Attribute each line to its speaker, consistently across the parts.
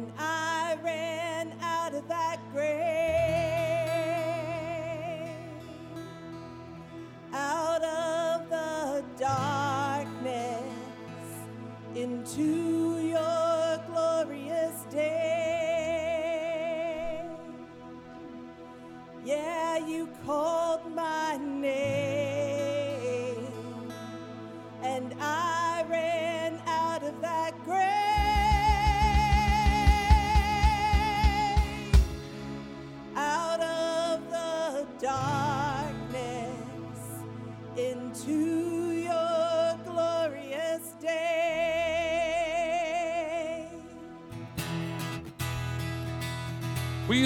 Speaker 1: when I ran out of that grave.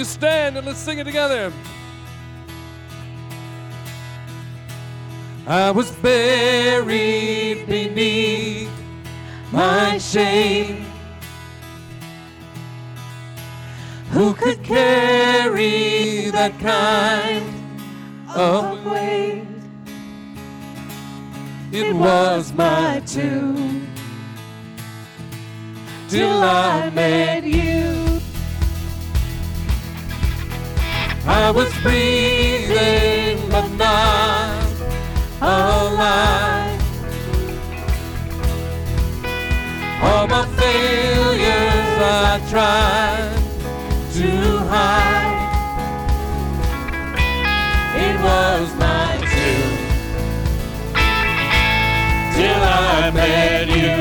Speaker 1: you
Speaker 2: stand and let's sing it together. I was buried beneath my shame. Who could carry that kind of weight? It was my tomb till I met. I was breathing, but not alive. All my failures I tried to hide. It was mine too, till I met you.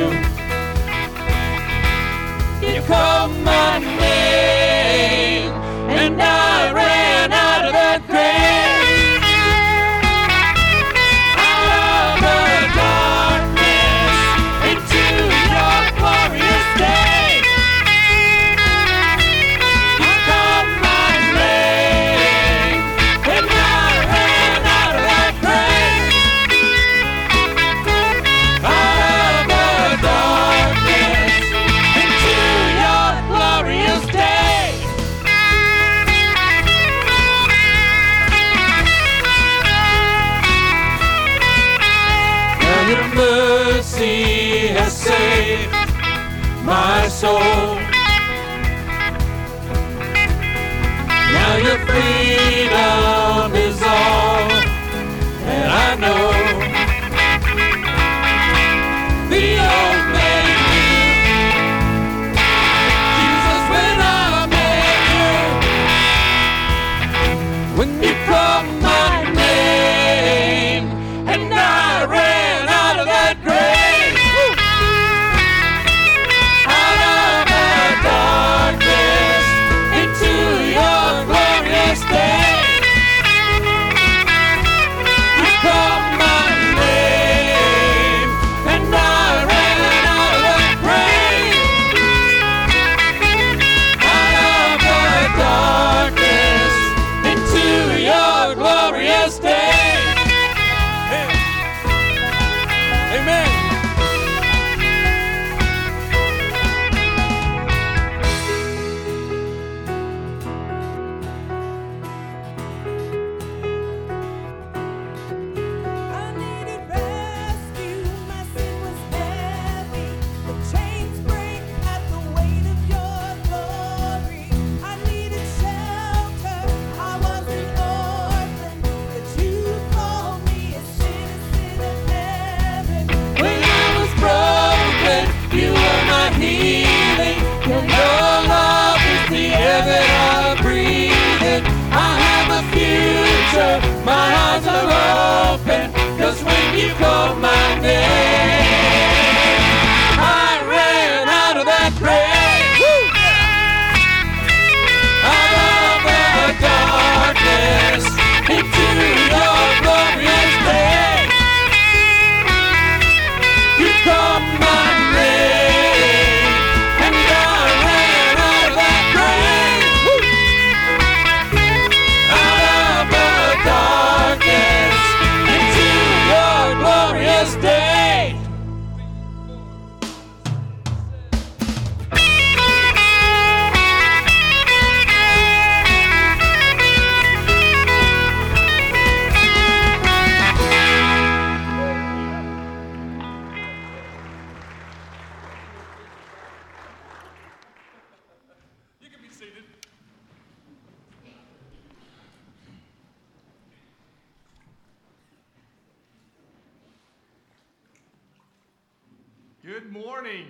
Speaker 2: You come my.
Speaker 3: Good morning.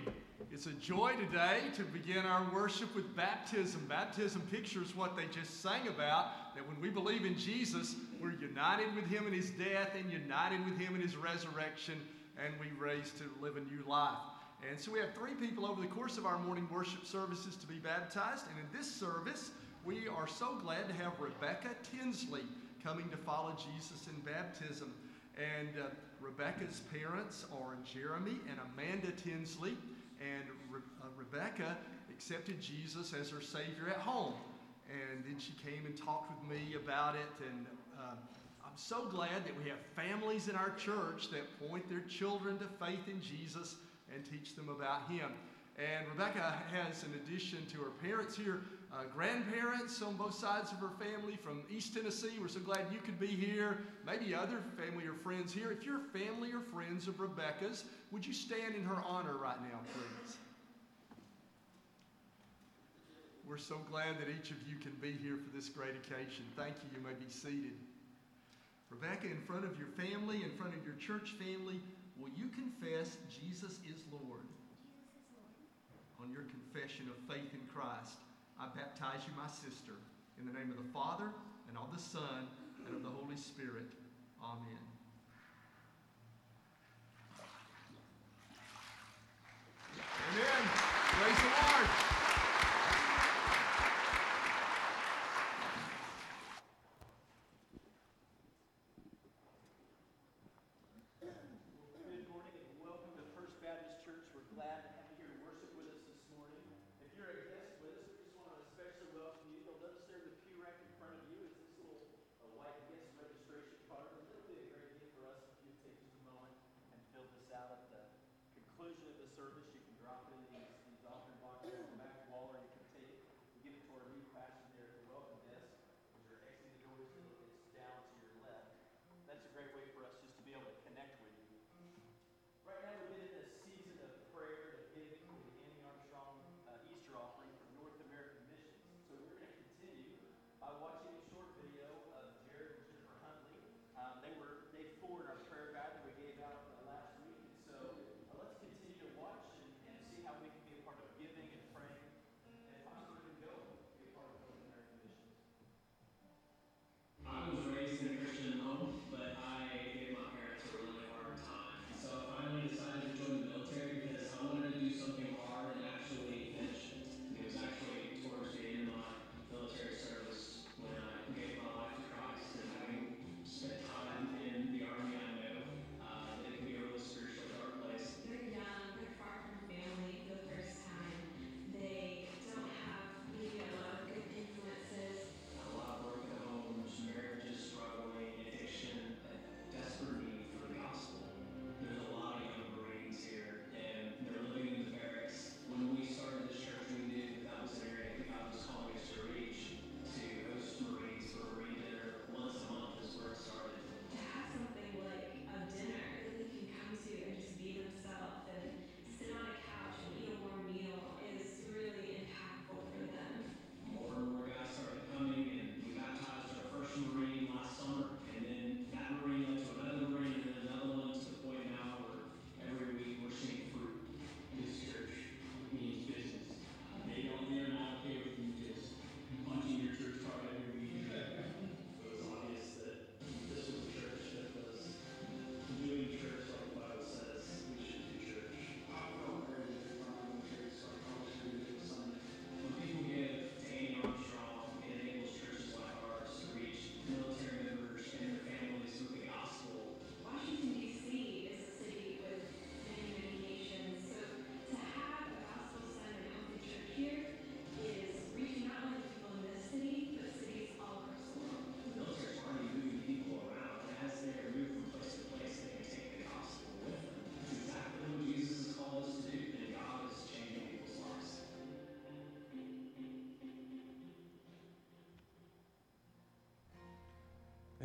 Speaker 3: It's a joy today to begin our worship with baptism. Baptism pictures what they just sang about that when we believe in Jesus, we're united with him in his death and united with him in his resurrection, and we raised to live a new life. And so we have three people over the course of our morning worship services to be baptized. And in this service, we are so glad to have Rebecca Tinsley coming to follow Jesus in baptism. And uh, Rebecca's parents are Jeremy and Amanda Tinsley. And Re- uh, Rebecca accepted Jesus as her Savior at home. And then she came and talked with me about it. And uh, I'm so glad that we have families in our church that point their children to faith in Jesus and teach them about Him. And Rebecca has, in addition to her parents here, uh, grandparents on both sides of her family from East Tennessee. We're so glad you could be here. Maybe other family or friends here. If you're family or friends of Rebecca's, would you stand in her honor right now, please? We're so glad that each of you can be here for this great occasion. Thank you. You may be seated. Rebecca, in front of your family, in front of your church family, will you confess Jesus is Lord? On your confession of faith in Christ, I baptize you, my sister, in the name of the Father, and of the Son, and of the Holy Spirit. Amen.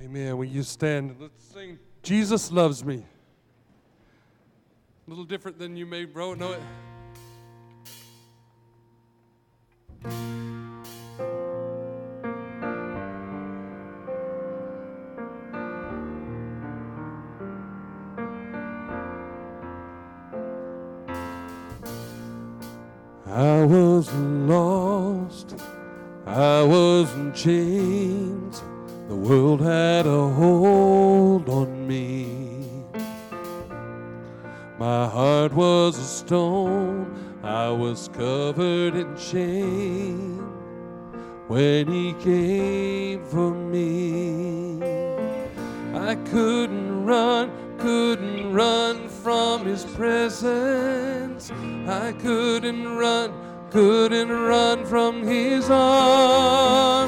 Speaker 3: Amen.
Speaker 4: When you
Speaker 3: stand, let's sing Jesus Loves Me. A little different than you may know it.
Speaker 2: I was lost, I wasn't chains. The world had a hold on me. My heart was a stone, I was covered in shame when He came for me. I couldn't run, couldn't run from His presence. I couldn't run, couldn't run from His arms.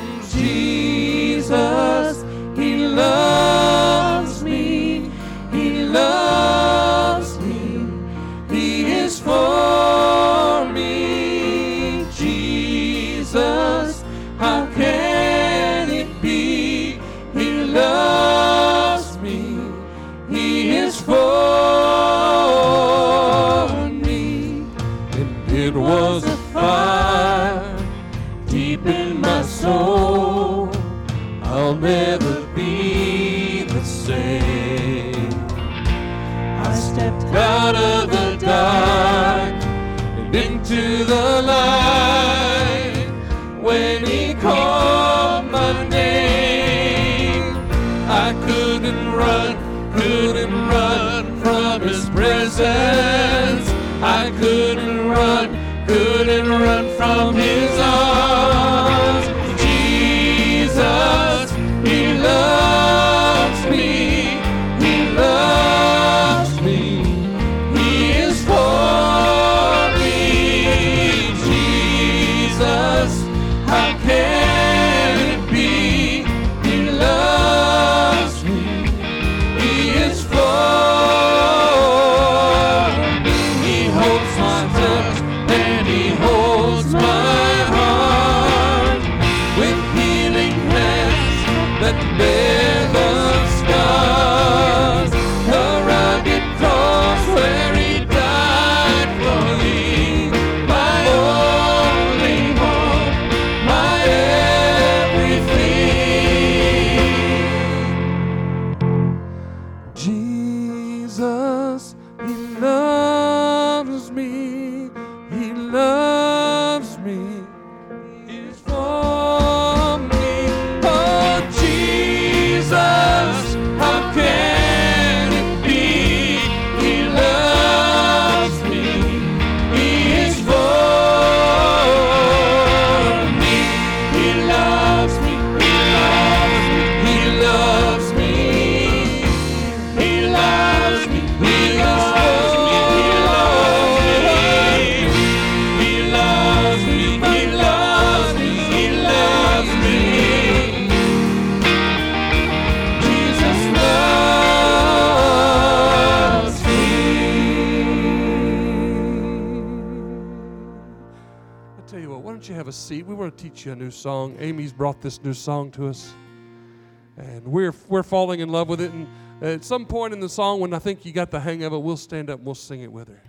Speaker 2: tell you what, why don't you have a seat? We want to teach you a new song. Amy's brought this new song to us, and we're, we're falling in love with it. And at some point in the song, when I think you got the hang of it, we'll stand up and we'll sing it with her.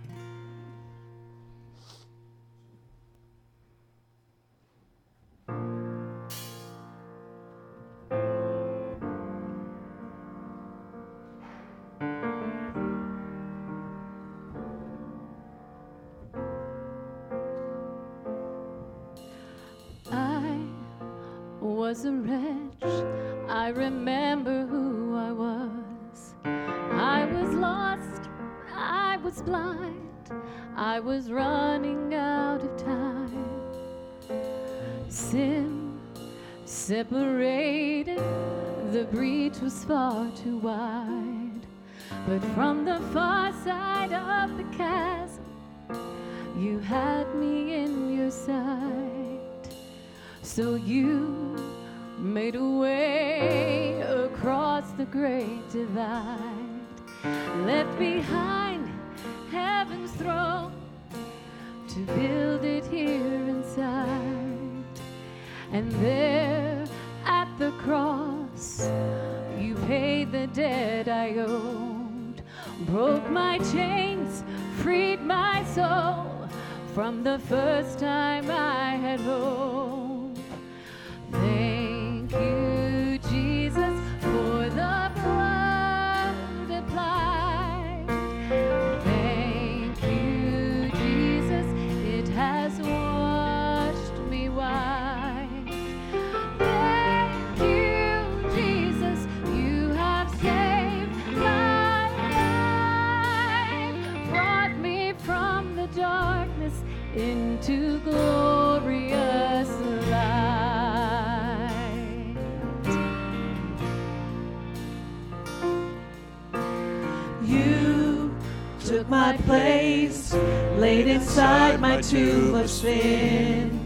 Speaker 2: Tomb of sin.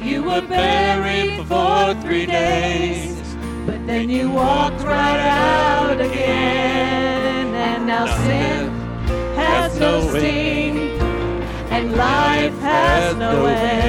Speaker 2: You were buried for three days, but then you walked right out again. And now sin has no sting, and life has no end.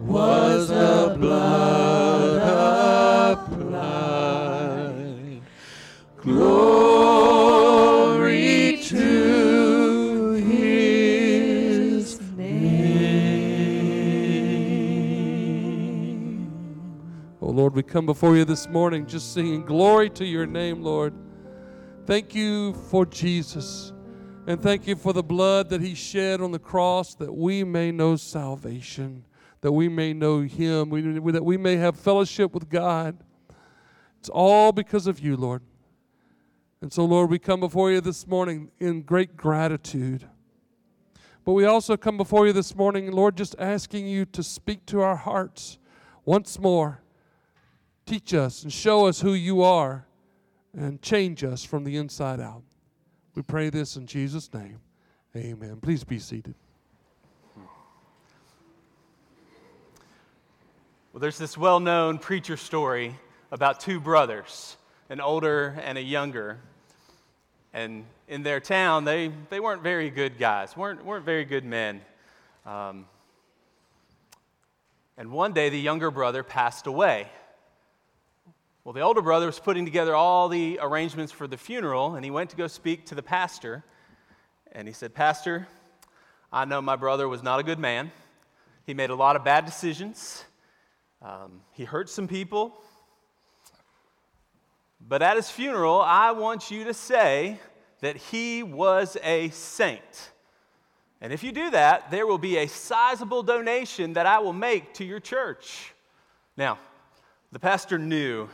Speaker 2: Was the blood applied. Glory to his name.
Speaker 5: Oh Lord, we come before you this morning just singing glory to your name, Lord. Thank you for Jesus. And thank you for the blood that he shed on the cross that we may know salvation, that we may know him, we, that we may have fellowship with God. It's all because of you, Lord. And so, Lord, we come before you this morning in great gratitude. But we also come before you this morning, Lord, just asking you to speak to our hearts once more. Teach us and show us who you are and change us from the inside out. We pray this in Jesus' name. Amen. Please be seated.
Speaker 6: Well, there's this well known preacher story about two brothers, an older and a younger. And in their town, they, they weren't very good guys, weren't, weren't very good men. Um, and one day, the younger brother passed away. Well, the older brother was putting together all the arrangements for the funeral, and he went to go speak to the pastor. And he said, Pastor, I know my brother was not a good man. He made a lot of bad decisions. Um, he hurt some people. But at his funeral, I want you to say that he was a saint. And if you do that, there will be a sizable donation that I will make to your church. Now, the pastor knew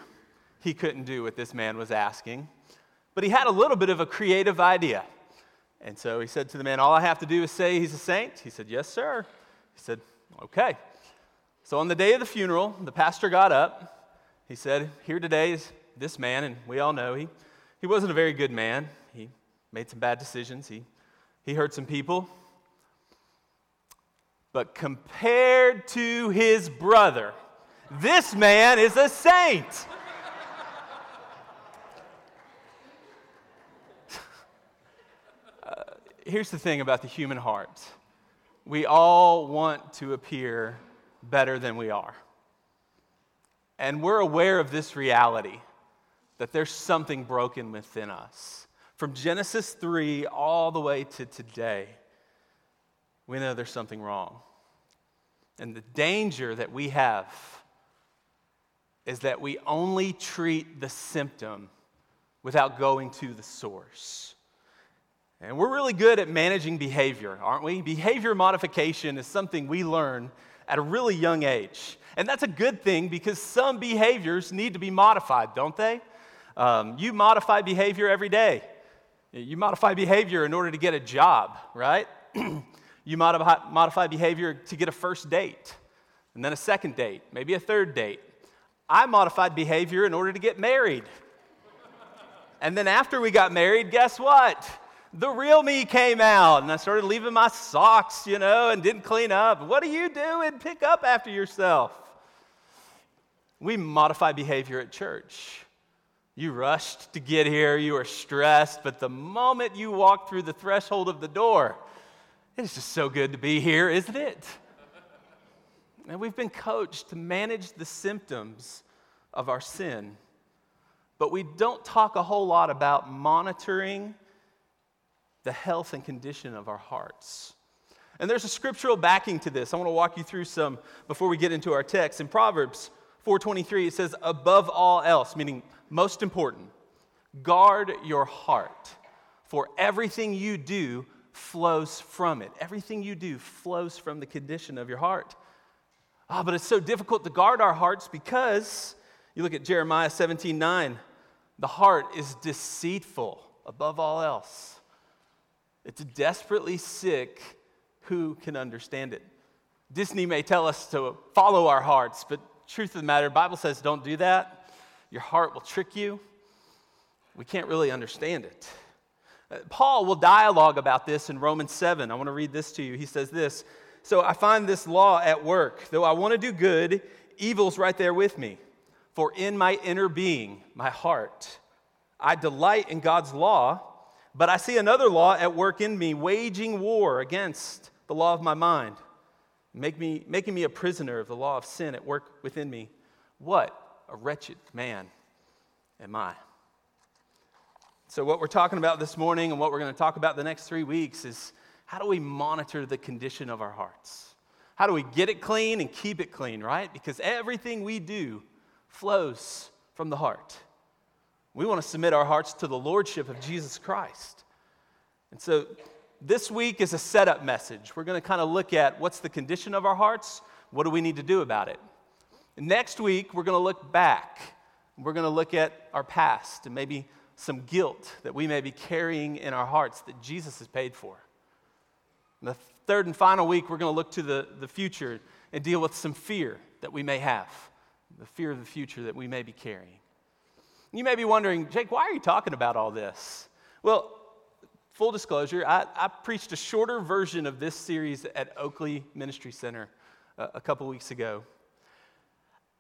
Speaker 6: he couldn't do what this man was asking, but he had a little bit of a creative idea. And so he said to the man, All I have to do is say he's a saint? He said, Yes, sir. He said, Okay. So on the day of the funeral, the pastor got up. He said, Here today is this man, and we all know he, he wasn't a very good man. He made some bad decisions, he, he hurt some people. But compared to his brother, this man is a saint. Uh, here's the thing about the human heart we all want to appear better than we are. And we're aware of this reality that there's something broken within us. From Genesis 3 all the way to today, we know there's something wrong. And the danger that we have is that we only treat the symptom without going to the source. And we're really good at managing behavior, aren't we? Behavior modification is something we learn at a really young age. And that's a good thing because some behaviors need to be modified, don't they? Um, you modify behavior every day. You modify behavior in order to get a job, right? you modify, modify behavior to get a first date, and then a second date, maybe a third date. I modified behavior in order to get married. And then after we got married, guess what? The real me came out, and I started leaving my socks, you know, and didn't clean up. What do you do and pick up after yourself? We modify behavior at church. You rushed to get here, you were stressed, but the moment you walked through the threshold of the door, it's just so good to be here, isn't it? And we've been coached to manage the symptoms of our sin, but we don't talk a whole lot about monitoring the health and condition of our hearts. And there's a scriptural backing to this. I want to walk you through some before we get into our text. In Proverbs 4:23 it says above all else, meaning most important, guard your heart, for everything you do flows from it. Everything you do flows from the condition of your heart. Ah, but it's so difficult to guard our hearts because you look at Jeremiah 17:9, the heart is deceitful above all else. It's desperately sick. Who can understand it? Disney may tell us to follow our hearts, but truth of the matter, Bible says don't do that. Your heart will trick you. We can't really understand it. Uh, Paul will dialogue about this in Romans 7. I want to read this to you. He says this So I find this law at work. Though I want to do good, evil's right there with me. For in my inner being, my heart, I delight in God's law, but I see another law at work in me, waging war against the law of my mind, make me, making me a prisoner of the law of sin at work within me. What a wretched man am I. So, what we're talking about this morning and what we're going to talk about the next three weeks is how do we monitor the condition of our hearts? How do we get it clean and keep it clean, right? Because everything we do flows from the heart. We want to submit our hearts to the lordship of Jesus Christ. And so, this week is a setup message. We're going to kind of look at what's the condition of our hearts, what do we need to do about it. Next week, we're going to look back. We're going to look at our past and maybe some guilt that we may be carrying in our hearts that Jesus has paid for. And the third and final week, we're going to look to the, the future and deal with some fear that we may have, the fear of the future that we may be carrying. You may be wondering, Jake, why are you talking about all this? Well, full disclosure, I, I preached a shorter version of this series at Oakley Ministry Center a, a couple weeks ago.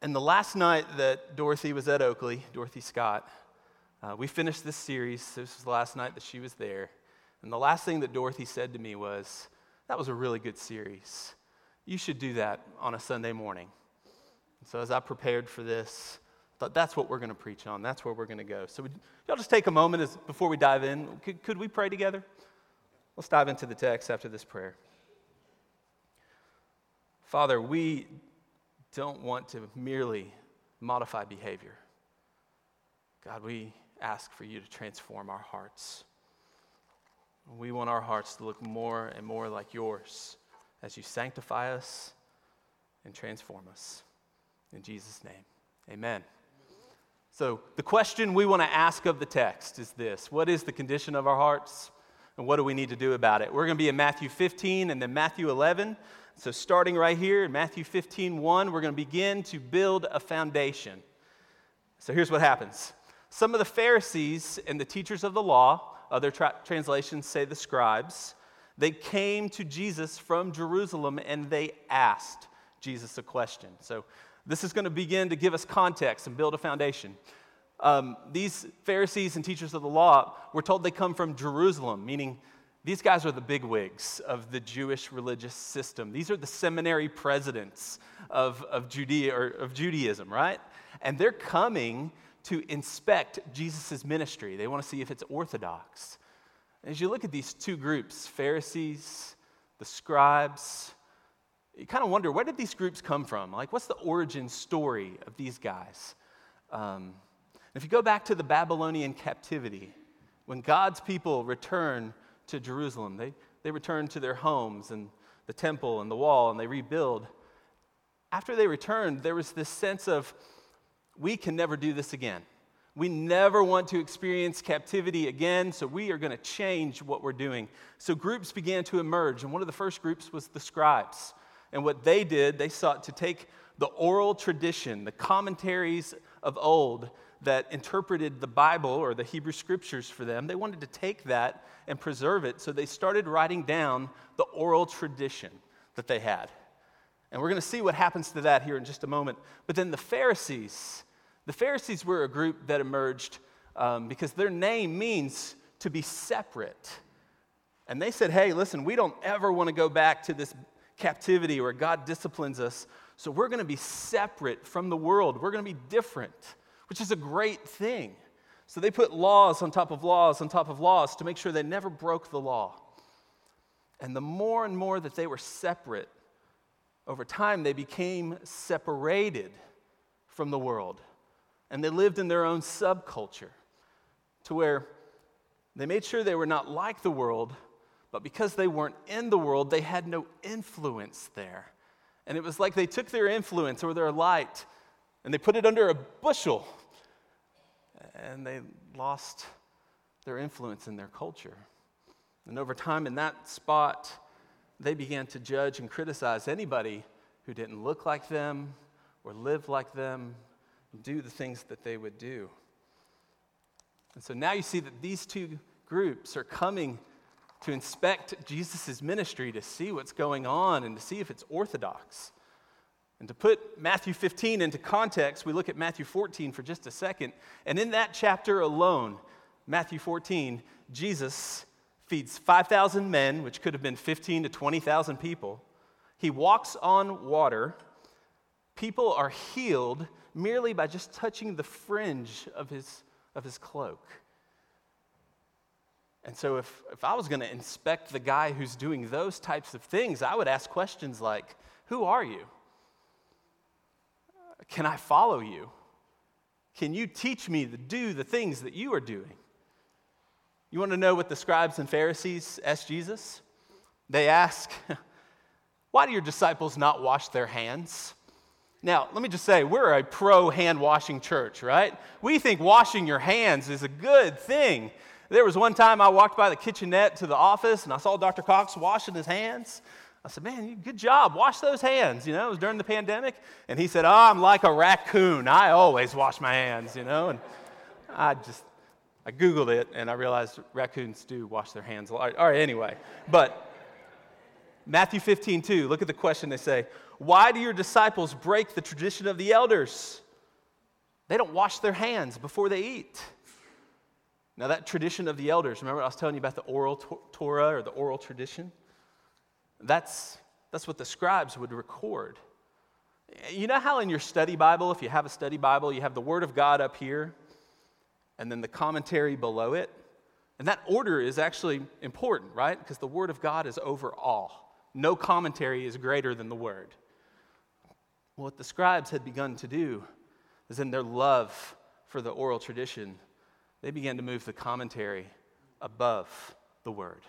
Speaker 6: And the last night that Dorothy was at Oakley, Dorothy Scott, uh, we finished this series. This was the last night that she was there. And the last thing that Dorothy said to me was, That was a really good series. You should do that on a Sunday morning. And so as I prepared for this, that's what we're going to preach on. That's where we're going to go. So would y'all just take a moment as, before we dive in. Could, could we pray together? Let's dive into the text after this prayer. Father, we don't want to merely modify behavior. God, we ask for you to transform our hearts. We want our hearts to look more and more like yours as you sanctify us and transform us. In Jesus' name, amen. So, the question we want to ask of the text is this What is the condition of our hearts? And what do we need to do about it? We're going to be in Matthew 15 and then Matthew 11. So, starting right here in Matthew 15, 1, we're going to begin to build a foundation. So, here's what happens some of the Pharisees and the teachers of the law, other tra- translations say the scribes, they came to Jesus from Jerusalem and they asked Jesus a question. So, this is going to begin to give us context and build a foundation. Um, these Pharisees and teachers of the law, we're told they come from Jerusalem, meaning these guys are the bigwigs of the Jewish religious system. These are the seminary presidents of, of, Judea, or of Judaism, right? And they're coming to inspect Jesus' ministry. They want to see if it's orthodox. As you look at these two groups, Pharisees, the scribes, you kind of wonder where did these groups come from? Like, what's the origin story of these guys? Um, if you go back to the Babylonian captivity, when God's people return to Jerusalem, they, they return to their homes and the temple and the wall and they rebuild. After they returned, there was this sense of, we can never do this again. We never want to experience captivity again, so we are going to change what we're doing. So groups began to emerge, and one of the first groups was the scribes. And what they did, they sought to take the oral tradition, the commentaries of old that interpreted the Bible or the Hebrew scriptures for them, they wanted to take that and preserve it. So they started writing down the oral tradition that they had. And we're going to see what happens to that here in just a moment. But then the Pharisees, the Pharisees were a group that emerged um, because their name means to be separate. And they said, hey, listen, we don't ever want to go back to this captivity where God disciplines us. So we're going to be separate from the world. We're going to be different, which is a great thing. So they put laws on top of laws on top of laws to make sure they never broke the law. And the more and more that they were separate, over time they became separated from the world. And they lived in their own subculture to where they made sure they were not like the world, but because they weren't in the world, they had no influence there. And it was like they took their influence or their light and they put it under a bushel and they lost their influence in their culture. And over time, in that spot, they began to judge and criticize anybody who didn't look like them or live like them, do the things that they would do. And so now you see that these two groups are coming to inspect Jesus' ministry to see what's going on and to see if it's orthodox. And to put Matthew 15 into context, we look at Matthew 14 for just a second. And in that chapter alone, Matthew 14, Jesus feeds 5,000 men, which could have been 15 to 20,000 people. He walks on water. People are healed merely by just touching the fringe of his, of his cloak. And so, if, if I was going to inspect the guy who's doing those types of things, I would ask questions like Who are you? Can I follow you? Can you teach me to do the things that you are doing? You want to know what the scribes and Pharisees asked Jesus? They ask, Why do your disciples not wash their hands? Now, let me just say, we're a pro hand washing church, right? We think washing your hands is a good thing. There was one time I walked by the kitchenette to the office and I saw Dr. Cox washing his hands. I said, Man, good job. Wash those hands. You know, it was during the pandemic. And he said, Oh, I'm like a raccoon. I always wash my hands, you know. And I just, I Googled it and I realized raccoons do wash their hands. All right, all right anyway. But Matthew 15, 2, look at the question they say. Why do your disciples break the tradition of the elders? They don't wash their hands before they eat. Now, that tradition of the elders, remember I was telling you about the oral Torah or the oral tradition? That's, that's what the scribes would record. You know how in your study Bible, if you have a study Bible, you have the Word of God up here and then the commentary below it? And that order is actually important, right? Because the Word of God is over all. No commentary is greater than the Word. What the scribes had begun to do is in their love for the oral tradition, they began to move the commentary above the word.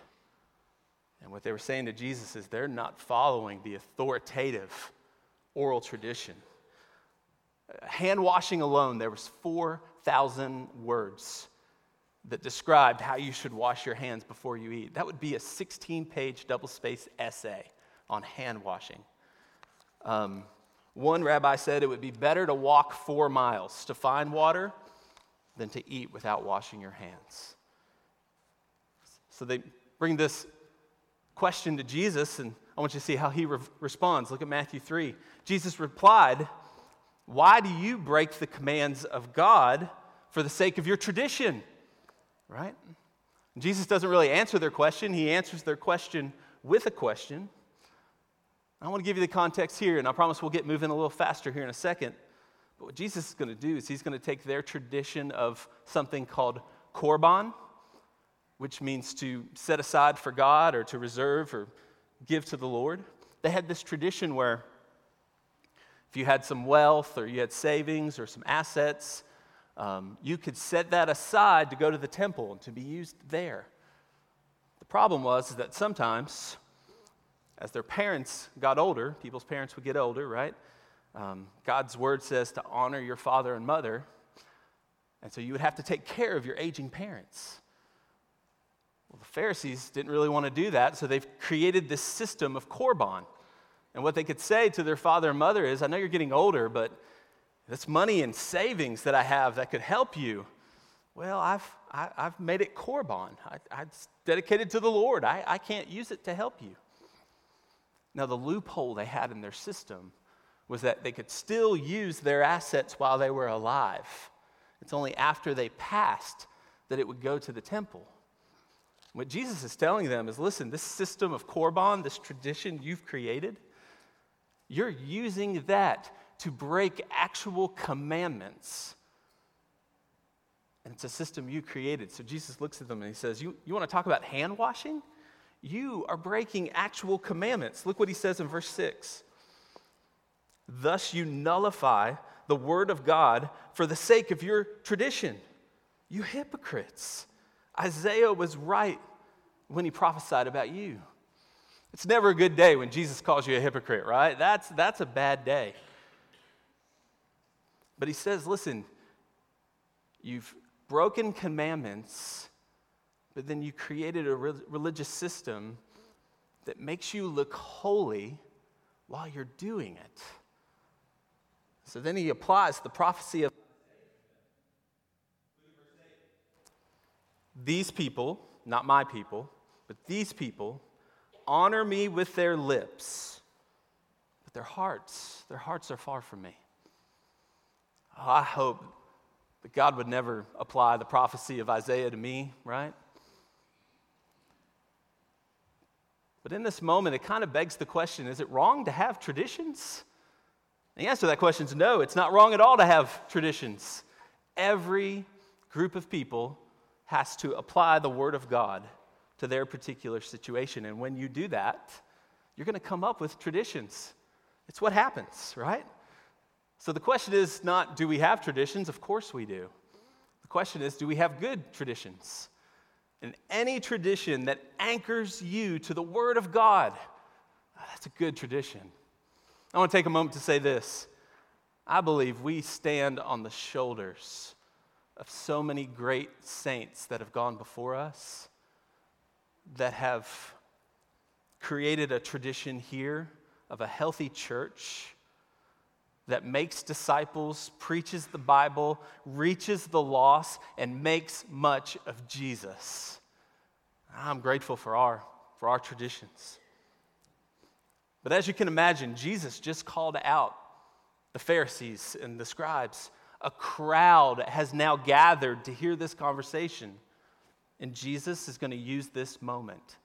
Speaker 6: And what they were saying to Jesus is they're not following the authoritative oral tradition. Hand washing alone, there was 4,000 words. that described how you should wash your hands before you eat. That would be a 16 page double spaced essay on hand washing. Um, one rabbi said it would be better to walk four miles to find water than to eat without washing your hands. So they bring this question to Jesus, and I want you to see how he re- responds. Look at Matthew 3. Jesus replied, Why do you break the commands of God for the sake of your tradition? Right? Jesus doesn't really answer their question, he answers their question with a question. I want to give you the context here, and I promise we'll get moving a little faster here in a second. But what Jesus is going to do is he's going to take their tradition of something called korban, which means to set aside for God or to reserve or give to the Lord. They had this tradition where if you had some wealth or you had savings or some assets, um, you could set that aside to go to the temple and to be used there. The problem was that sometimes, as their parents got older, people's parents would get older, right? Um, God's word says to honor your father and mother. And so you would have to take care of your aging parents. Well, the Pharisees didn't really want to do that, so they've created this system of korban. And what they could say to their father and mother is, I know you're getting older, but this money and savings that I have that could help you, well, I've, I, have i have made it korban. I, I, dedicated to the Lord. I, I can't use it to help you. Now, the loophole they had in their system was that they could still use their assets while they were alive. It's only after they passed that it would go to the temple. What Jesus is telling them is listen, this system of korban, this tradition you've created, you're using that to break actual commandments. And it's a system you created. So Jesus looks at them and he says, You, you want to talk about hand washing? You are breaking actual commandments. Look what he says in verse 6. Thus you nullify the word of God for the sake of your tradition. You hypocrites. Isaiah was right when he prophesied about you. It's never a good day when Jesus calls you a hypocrite, right? That's, that's a bad day. But he says, listen, you've broken commandments, but then you created a re- religious system that makes you look holy while you're doing it. So then he applies the prophecy of these people, not my people, but these people honor me with their lips, but their hearts, their hearts are far from me. Oh, I hope that God would never apply the prophecy of Isaiah to me, right? But in this moment, it kind of begs the question is it wrong to have traditions? The answer to that question is no, it's not wrong at all to have traditions. Every group of people has to apply the Word of God to their particular situation. And when you do that, you're going to come up with traditions. It's what happens, right? So the question is not do we have traditions? Of course we do. The question is do we have good traditions? And any tradition that anchors you to the Word of God, that's a good tradition. I want to take a moment to say this. I believe we stand on the shoulders of so many great saints that have gone before us that have created a tradition here of a healthy church that makes disciples, preaches the Bible, reaches the lost, and makes much of Jesus. I'm grateful for our, for our traditions. But as you can imagine, Jesus just called out the Pharisees and the scribes. A crowd has now gathered to hear this conversation. And Jesus is going to use this moment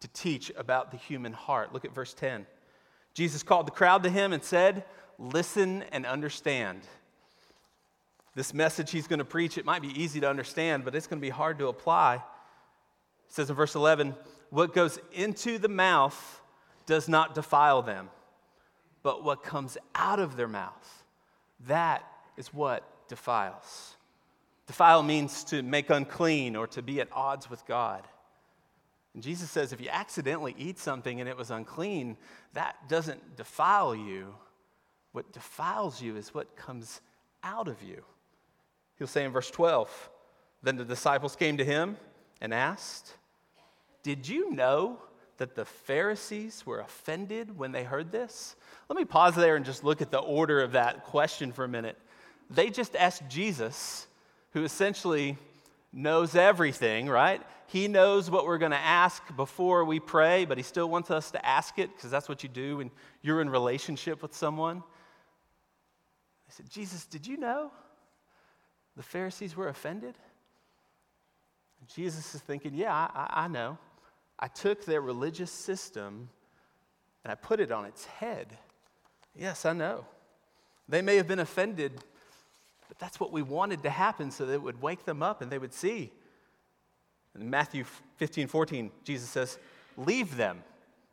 Speaker 6: to teach about the human heart. Look at verse 10. Jesus called the crowd to him and said, Listen and understand. This message he's going to preach, it might be easy to understand, but it's going to be hard to apply. It says in verse 11, What goes into the mouth does not defile them, but what comes out of their mouth, that is what defiles. Defile means to make unclean or to be at odds with God. And Jesus says if you accidentally eat something and it was unclean, that doesn't defile you. What defiles you is what comes out of you. He'll say in verse 12, Then the disciples came to him and asked, Did you know that the Pharisees were offended when they heard this? Let me pause there and just look at the order of that question for a minute. They just asked Jesus, who essentially knows everything, right? He knows what we're going to ask before we pray, but he still wants us to ask it because that's what you do when you're in relationship with someone. They said, Jesus, did you know the Pharisees were offended? And Jesus is thinking, Yeah, I, I- I know. I took their religious system and I put it on its head. Yes, I know. They may have been offended, but that's what we wanted to happen so that it would wake them up and they would see. In Matthew 15, 14, Jesus says, Leave them,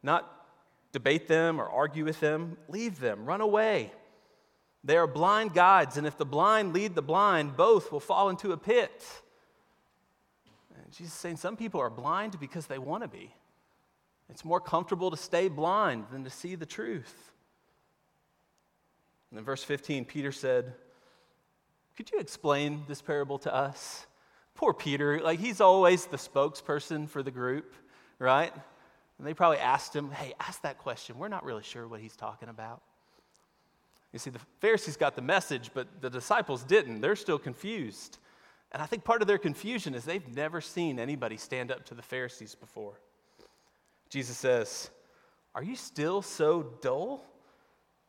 Speaker 6: not debate them or argue with them. Leave them, run away. They are blind guides, and if the blind lead the blind, both will fall into a pit. And Jesus is saying some people are blind because they want to be. It's more comfortable to stay blind than to see the truth. And in verse 15, Peter said, Could you explain this parable to us? Poor Peter, like he's always the spokesperson for the group, right? And they probably asked him, Hey, ask that question. We're not really sure what he's talking about. You see, the Pharisees got the message, but the disciples didn't. They're still confused. And I think part of their confusion is they've never seen anybody stand up to the Pharisees before. Jesus says, Are you still so dull?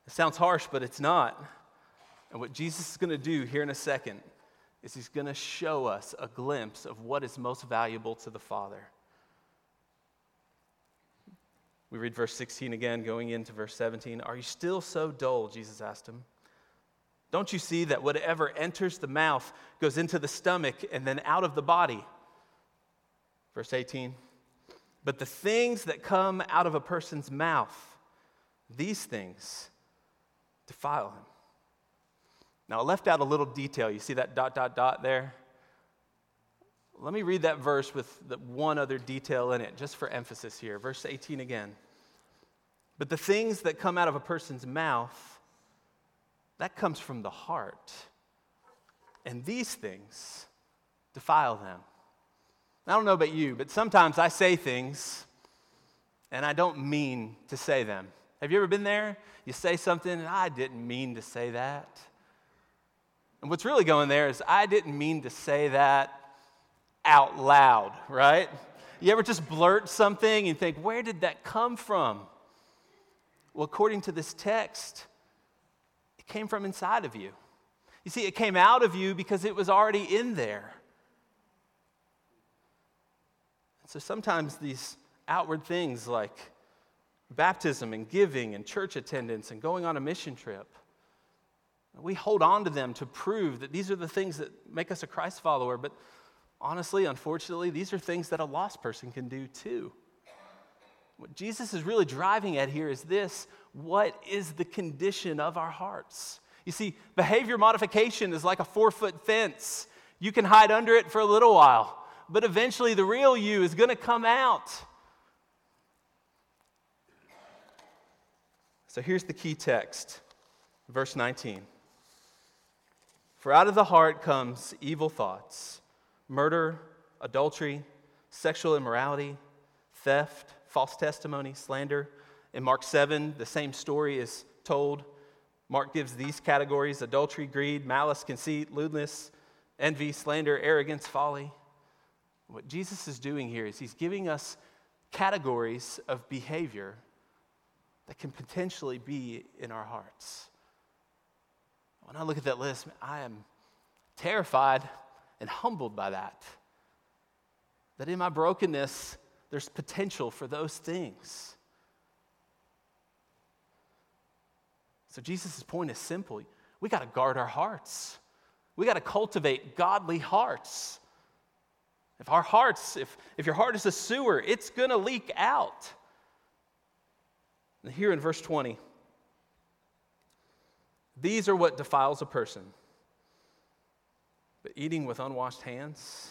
Speaker 6: It sounds harsh, but it's not. And what Jesus is going to do here in a second is he's going to show us a glimpse of what is most valuable to the Father. We read verse 16 again, going into verse 17. Are you still so dull? Jesus asked him. Don't you see that whatever enters the mouth goes into the stomach and then out of the body? Verse 18. But the things that come out of a person's mouth, these things defile him. Now, I left out a little detail. You see that dot, dot, dot there? Let me read that verse with one other detail in it, just for emphasis here. Verse 18 again. But the things that come out of a person's mouth, that comes from the heart. And these things defile them. I don't know about you, but sometimes I say things and I don't mean to say them. Have you ever been there? You say something and I didn't mean to say that. And what's really going there is I didn't mean to say that out loud, right? You ever just blurt something and think, where did that come from? Well, according to this text, came from inside of you. You see, it came out of you because it was already in there. So sometimes these outward things like baptism and giving and church attendance and going on a mission trip, we hold on to them to prove that these are the things that make us a Christ follower. But honestly, unfortunately, these are things that a lost person can do too. What Jesus is really driving at here is this what is the condition of our hearts? You see, behavior modification is like a four foot fence. You can hide under it for a little while, but eventually the real you is going to come out. So here's the key text, verse 19. For out of the heart comes evil thoughts, murder, adultery, sexual immorality, theft, false testimony, slander. In Mark 7, the same story is told. Mark gives these categories adultery, greed, malice, conceit, lewdness, envy, slander, arrogance, folly. What Jesus is doing here is he's giving us categories of behavior that can potentially be in our hearts. When I look at that list, I am terrified and humbled by that. That in my brokenness, there's potential for those things. So Jesus' point is simple. We got to guard our hearts. We got to cultivate godly hearts. If our hearts, if, if your heart is a sewer, it's going to leak out. And here in verse 20, these are what defiles a person. But eating with unwashed hands,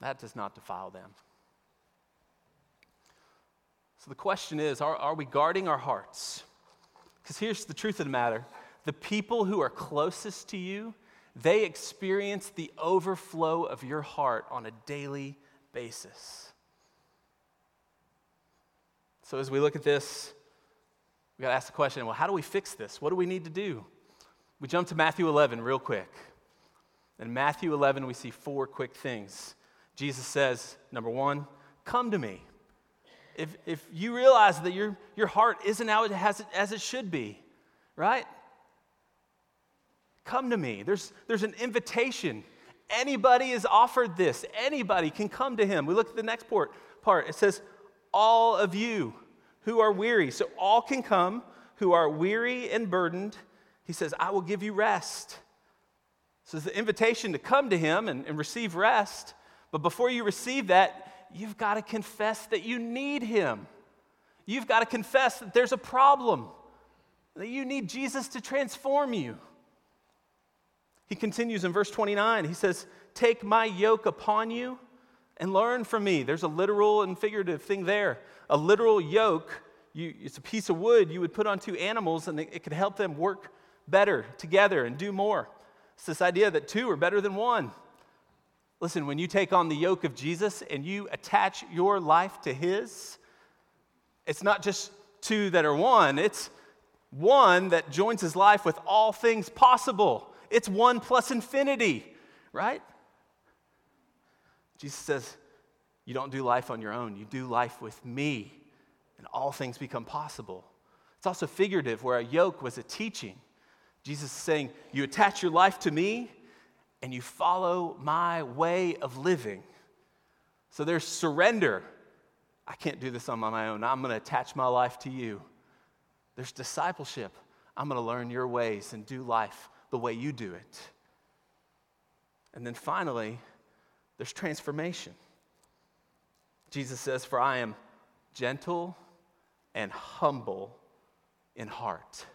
Speaker 6: that does not defile them. The question is are, are we guarding our hearts? Because here's the truth of the matter the people who are closest to you, they experience the overflow of your heart on a daily basis. So, as we look at this, we got to ask the question well, how do we fix this? What do we need to do? We jump to Matthew 11 real quick. In Matthew 11, we see four quick things. Jesus says, number one, come to me. If, if you realize that your, your heart isn't out as it, as it should be, right? Come to me. There's, there's an invitation. Anybody is offered this. Anybody can come to him. We look at the next part. part. It says, all of you who are weary. So all can come who are weary and burdened. He says, I will give you rest. So it's the invitation to come to him and, and receive rest. But before you receive that, you've got to confess that you need him. You've got to confess that there's a problem, that you need Jesus to transform you. He continues in verse 29. He says, Take my yoke upon you and learn from me. There's a literal and figurative thing there. A literal yoke, you, it's a piece of wood you would put onto animals, and it, it could help them work better together and do more. It's this idea that two are better than one. Listen, when you take on the yoke of Jesus and you attach your life to His, it's not just two that are one, it's one that joins His life with all things possible. It's one plus infinity, right? Jesus says, You don't do life on your own, you do life with me, and all things become possible. It's also figurative, where a yoke was a teaching. Jesus is saying, You attach your life to me, and you follow my way of living. So there's surrender. I can't do this on my own. I'm going to attach my life to you. There's discipleship. I'm going to learn your ways and do life the way you do it. And then finally, there's transformation. Jesus says, For I am gentle and humble in heart,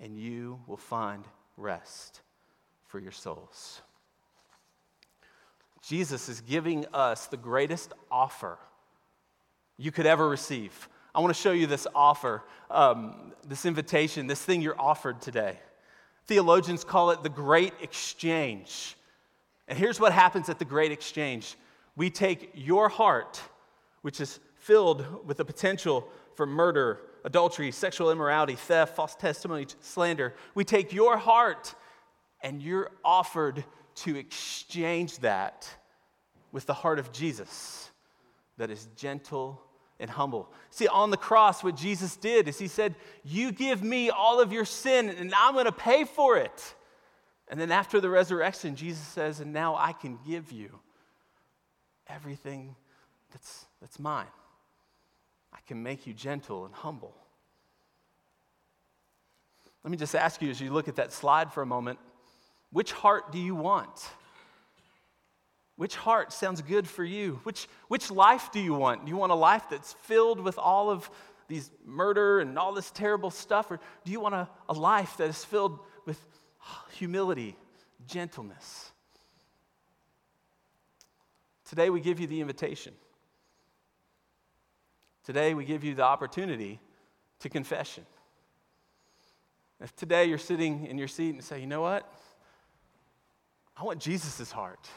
Speaker 6: and you will find rest for your souls. Jesus is giving us the greatest offer you could ever receive. I want to show you this offer, um, this invitation, this thing you're offered today. Theologians call it the great exchange. And here's what happens at the great exchange we take your heart, which is filled with the potential for murder, adultery, sexual immorality, theft, false testimony, slander. We take your heart and you're offered to exchange that with the heart of Jesus that is gentle and humble. See, on the cross, what Jesus did is he said, You give me all of your sin, and I'm going to pay for it. And then after the resurrection, Jesus says, And now I can give you everything that's, that's mine. I can make you gentle and humble. Let me just ask you as you look at that slide for a moment which heart do you want? Which heart sounds good for you? Which, which life do you want? Do you want a life that's filled with all of these murder and all this terrible stuff? Or do you want a, a life that is filled with humility, gentleness? Today we give you the invitation. Today we give you the opportunity to confession. If today you're sitting in your seat and say, you know what? I want Jesus' heart.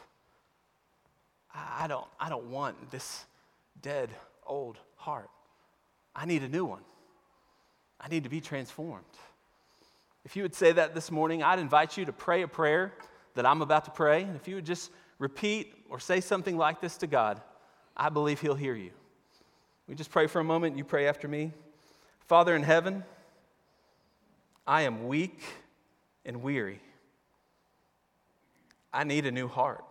Speaker 6: I don't, I don't want this dead, old heart. I need a new one. I need to be transformed. If you would say that this morning, I'd invite you to pray a prayer that I'm about to pray. And if you would just repeat or say something like this to God, I believe He'll hear you. We just pray for a moment. You pray after me. Father in heaven, I am weak and weary. I need a new heart.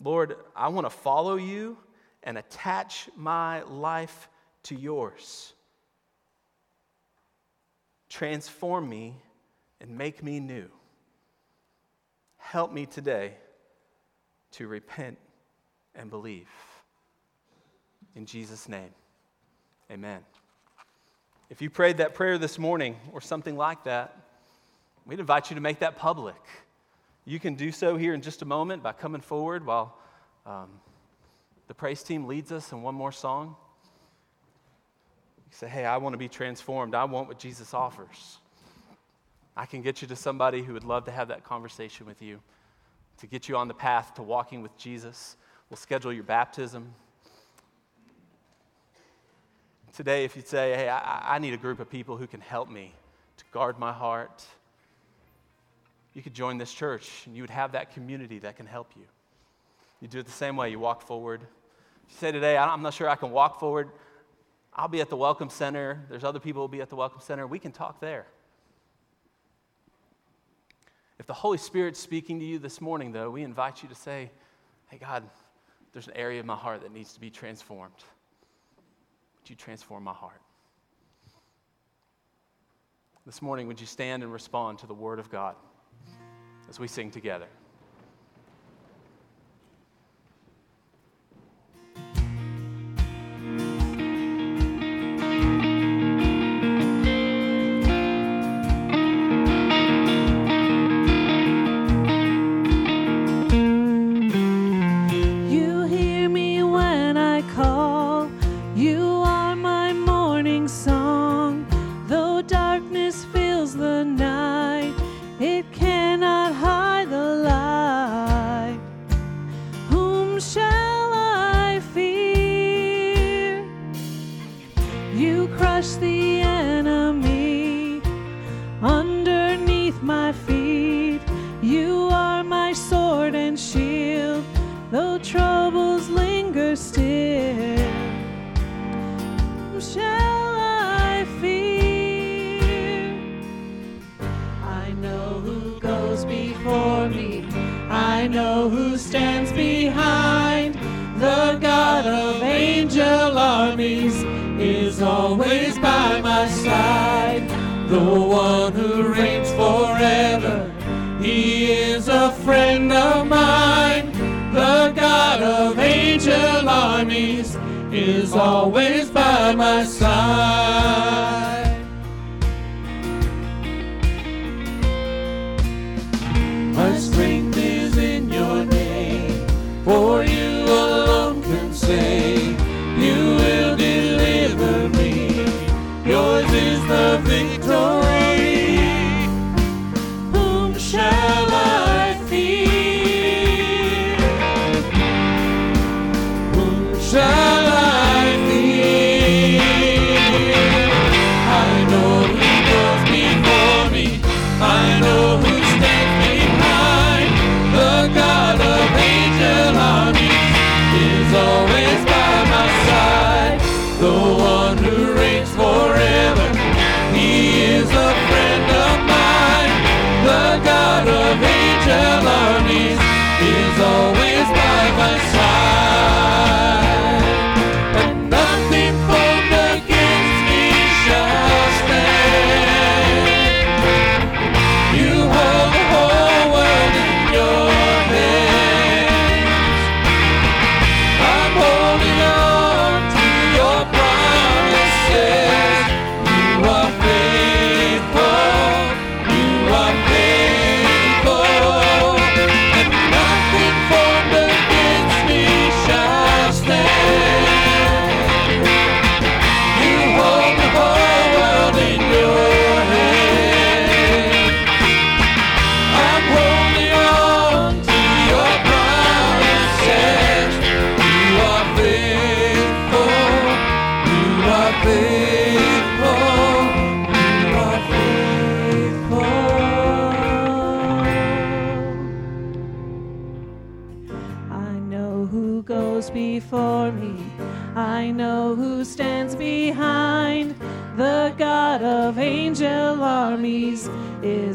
Speaker 6: Lord, I want to follow you and attach my life to yours. Transform me and make me new. Help me today to repent and believe. In Jesus' name, amen. If you prayed that prayer this morning or something like that, we'd invite you to make that public. You can do so here in just a moment by coming forward while um, the praise team leads us in one more song. You say, Hey, I want to be transformed. I want what Jesus offers. I can get you to somebody who would love to have that conversation with you, to get you on the path to walking with Jesus. We'll schedule your baptism. Today, if you'd say, hey, I, I need a group of people who can help me to guard my heart, you could join this church and you would have that community that can help you. You do it the same way, you walk forward. If you say today, I'm not sure I can walk forward, I'll be at the Welcome Center. There's other people who will be at the Welcome Center. We can talk there. If the Holy Spirit's speaking to you this morning, though, we invite you to say, Hey, God, there's an area of my heart that needs to be transformed. Would you transform my heart? This morning, would you stand and respond to the Word of God as we sing together?
Speaker 2: Always by my side. The one who reigns forever. He is a friend of mine. The God of angel armies is always by my side.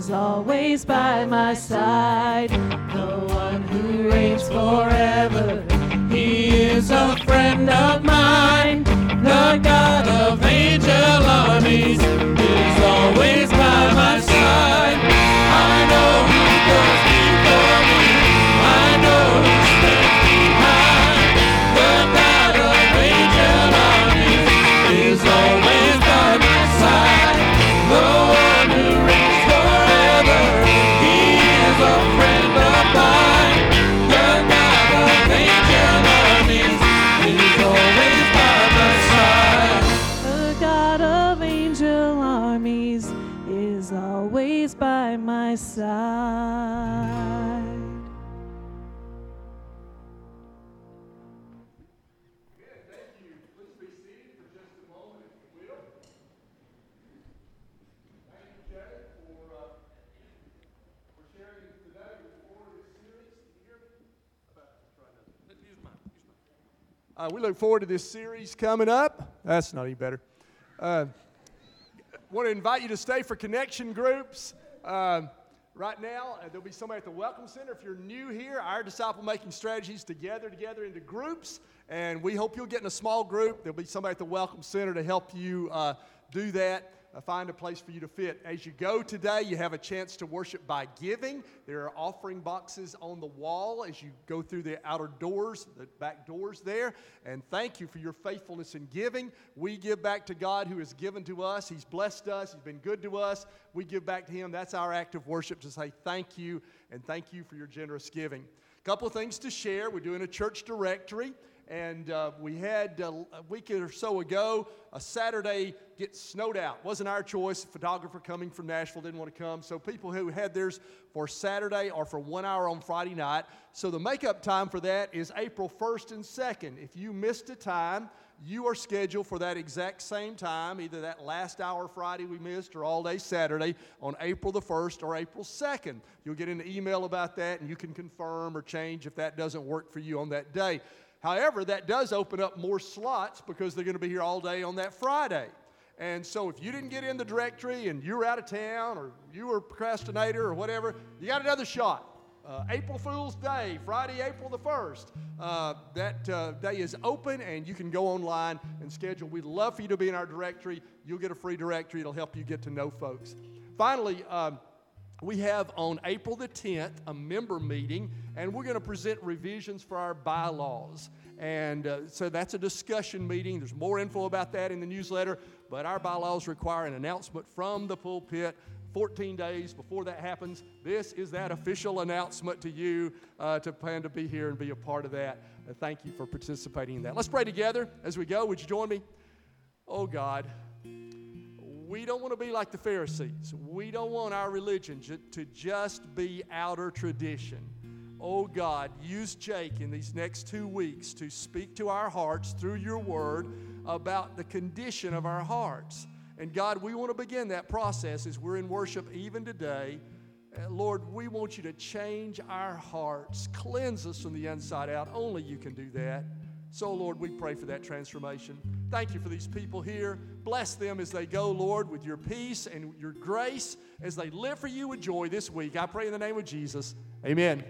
Speaker 2: Is always by my side. The one who reigns forever. He is a friend of mine. The God of angel armies is always by my side.
Speaker 3: Uh, we look forward to this series coming up. That's not any better. Uh, want to invite you to stay for connection groups. Um, right now, uh, there'll be somebody at the Welcome Center. If you're new here, our disciple making strategies together together into groups, and we hope you'll get in a small group. There'll be somebody at the Welcome Center to help you uh, do that. Uh, find a place for you to fit. As you go today, you have a chance to worship by giving. There are offering boxes on the wall as you go through the outer doors, the back doors there. And thank you for your faithfulness in giving. We give back to God who has given to us. He's blessed us, He's been good to us. We give back to Him. That's our act of worship to say thank you and thank you for your generous giving. A couple things to share. We're doing a church directory. And uh, we had uh, a week or so ago a Saturday get snowed out. Wasn't our choice. A photographer coming from Nashville didn't want to come. So people who had theirs for Saturday or for one hour on Friday night. So the makeup time for that is April 1st and 2nd. If you missed a time, you are scheduled for that exact same time, either that last hour Friday we missed or all day Saturday on April the 1st or April 2nd. You'll get an email about that and you can confirm or change if that doesn't work for you on that day. However, that does open up more slots because they're going to be here all day on that Friday. And so if you didn't get in the directory and you were out of town or you were a procrastinator or whatever, you got another shot. Uh, April Fool's Day, Friday, April the 1st. Uh, that uh, day is open and you can go online and schedule. We'd love for you to be in our directory. You'll get a free directory, it'll help you get to know folks. Finally, um, we have on April the 10th a member meeting, and we're going to present revisions for our bylaws. And uh, so that's a discussion meeting. There's more info about that in the newsletter, but our bylaws require an announcement from the pulpit 14 days before that happens. This is that official announcement to you uh, to plan to be here and be a part of that. Uh, thank you for participating in that. Let's pray together as we go. Would you join me? Oh, God we don't want to be like the Pharisees. We don't want our religion ju- to just be outer tradition. Oh God, use Jake in these next two weeks to speak to our hearts through your word about the condition of our hearts. And God, we want to begin that process as we're in worship even today. Uh, Lord, we want you to change our hearts, cleanse us from the inside out. Only you can do that. So, Lord, we pray for that transformation. Thank you for these people here. Bless them as they go, Lord, with your peace and your grace as they live for you with joy this week. I pray in the name of Jesus. Amen.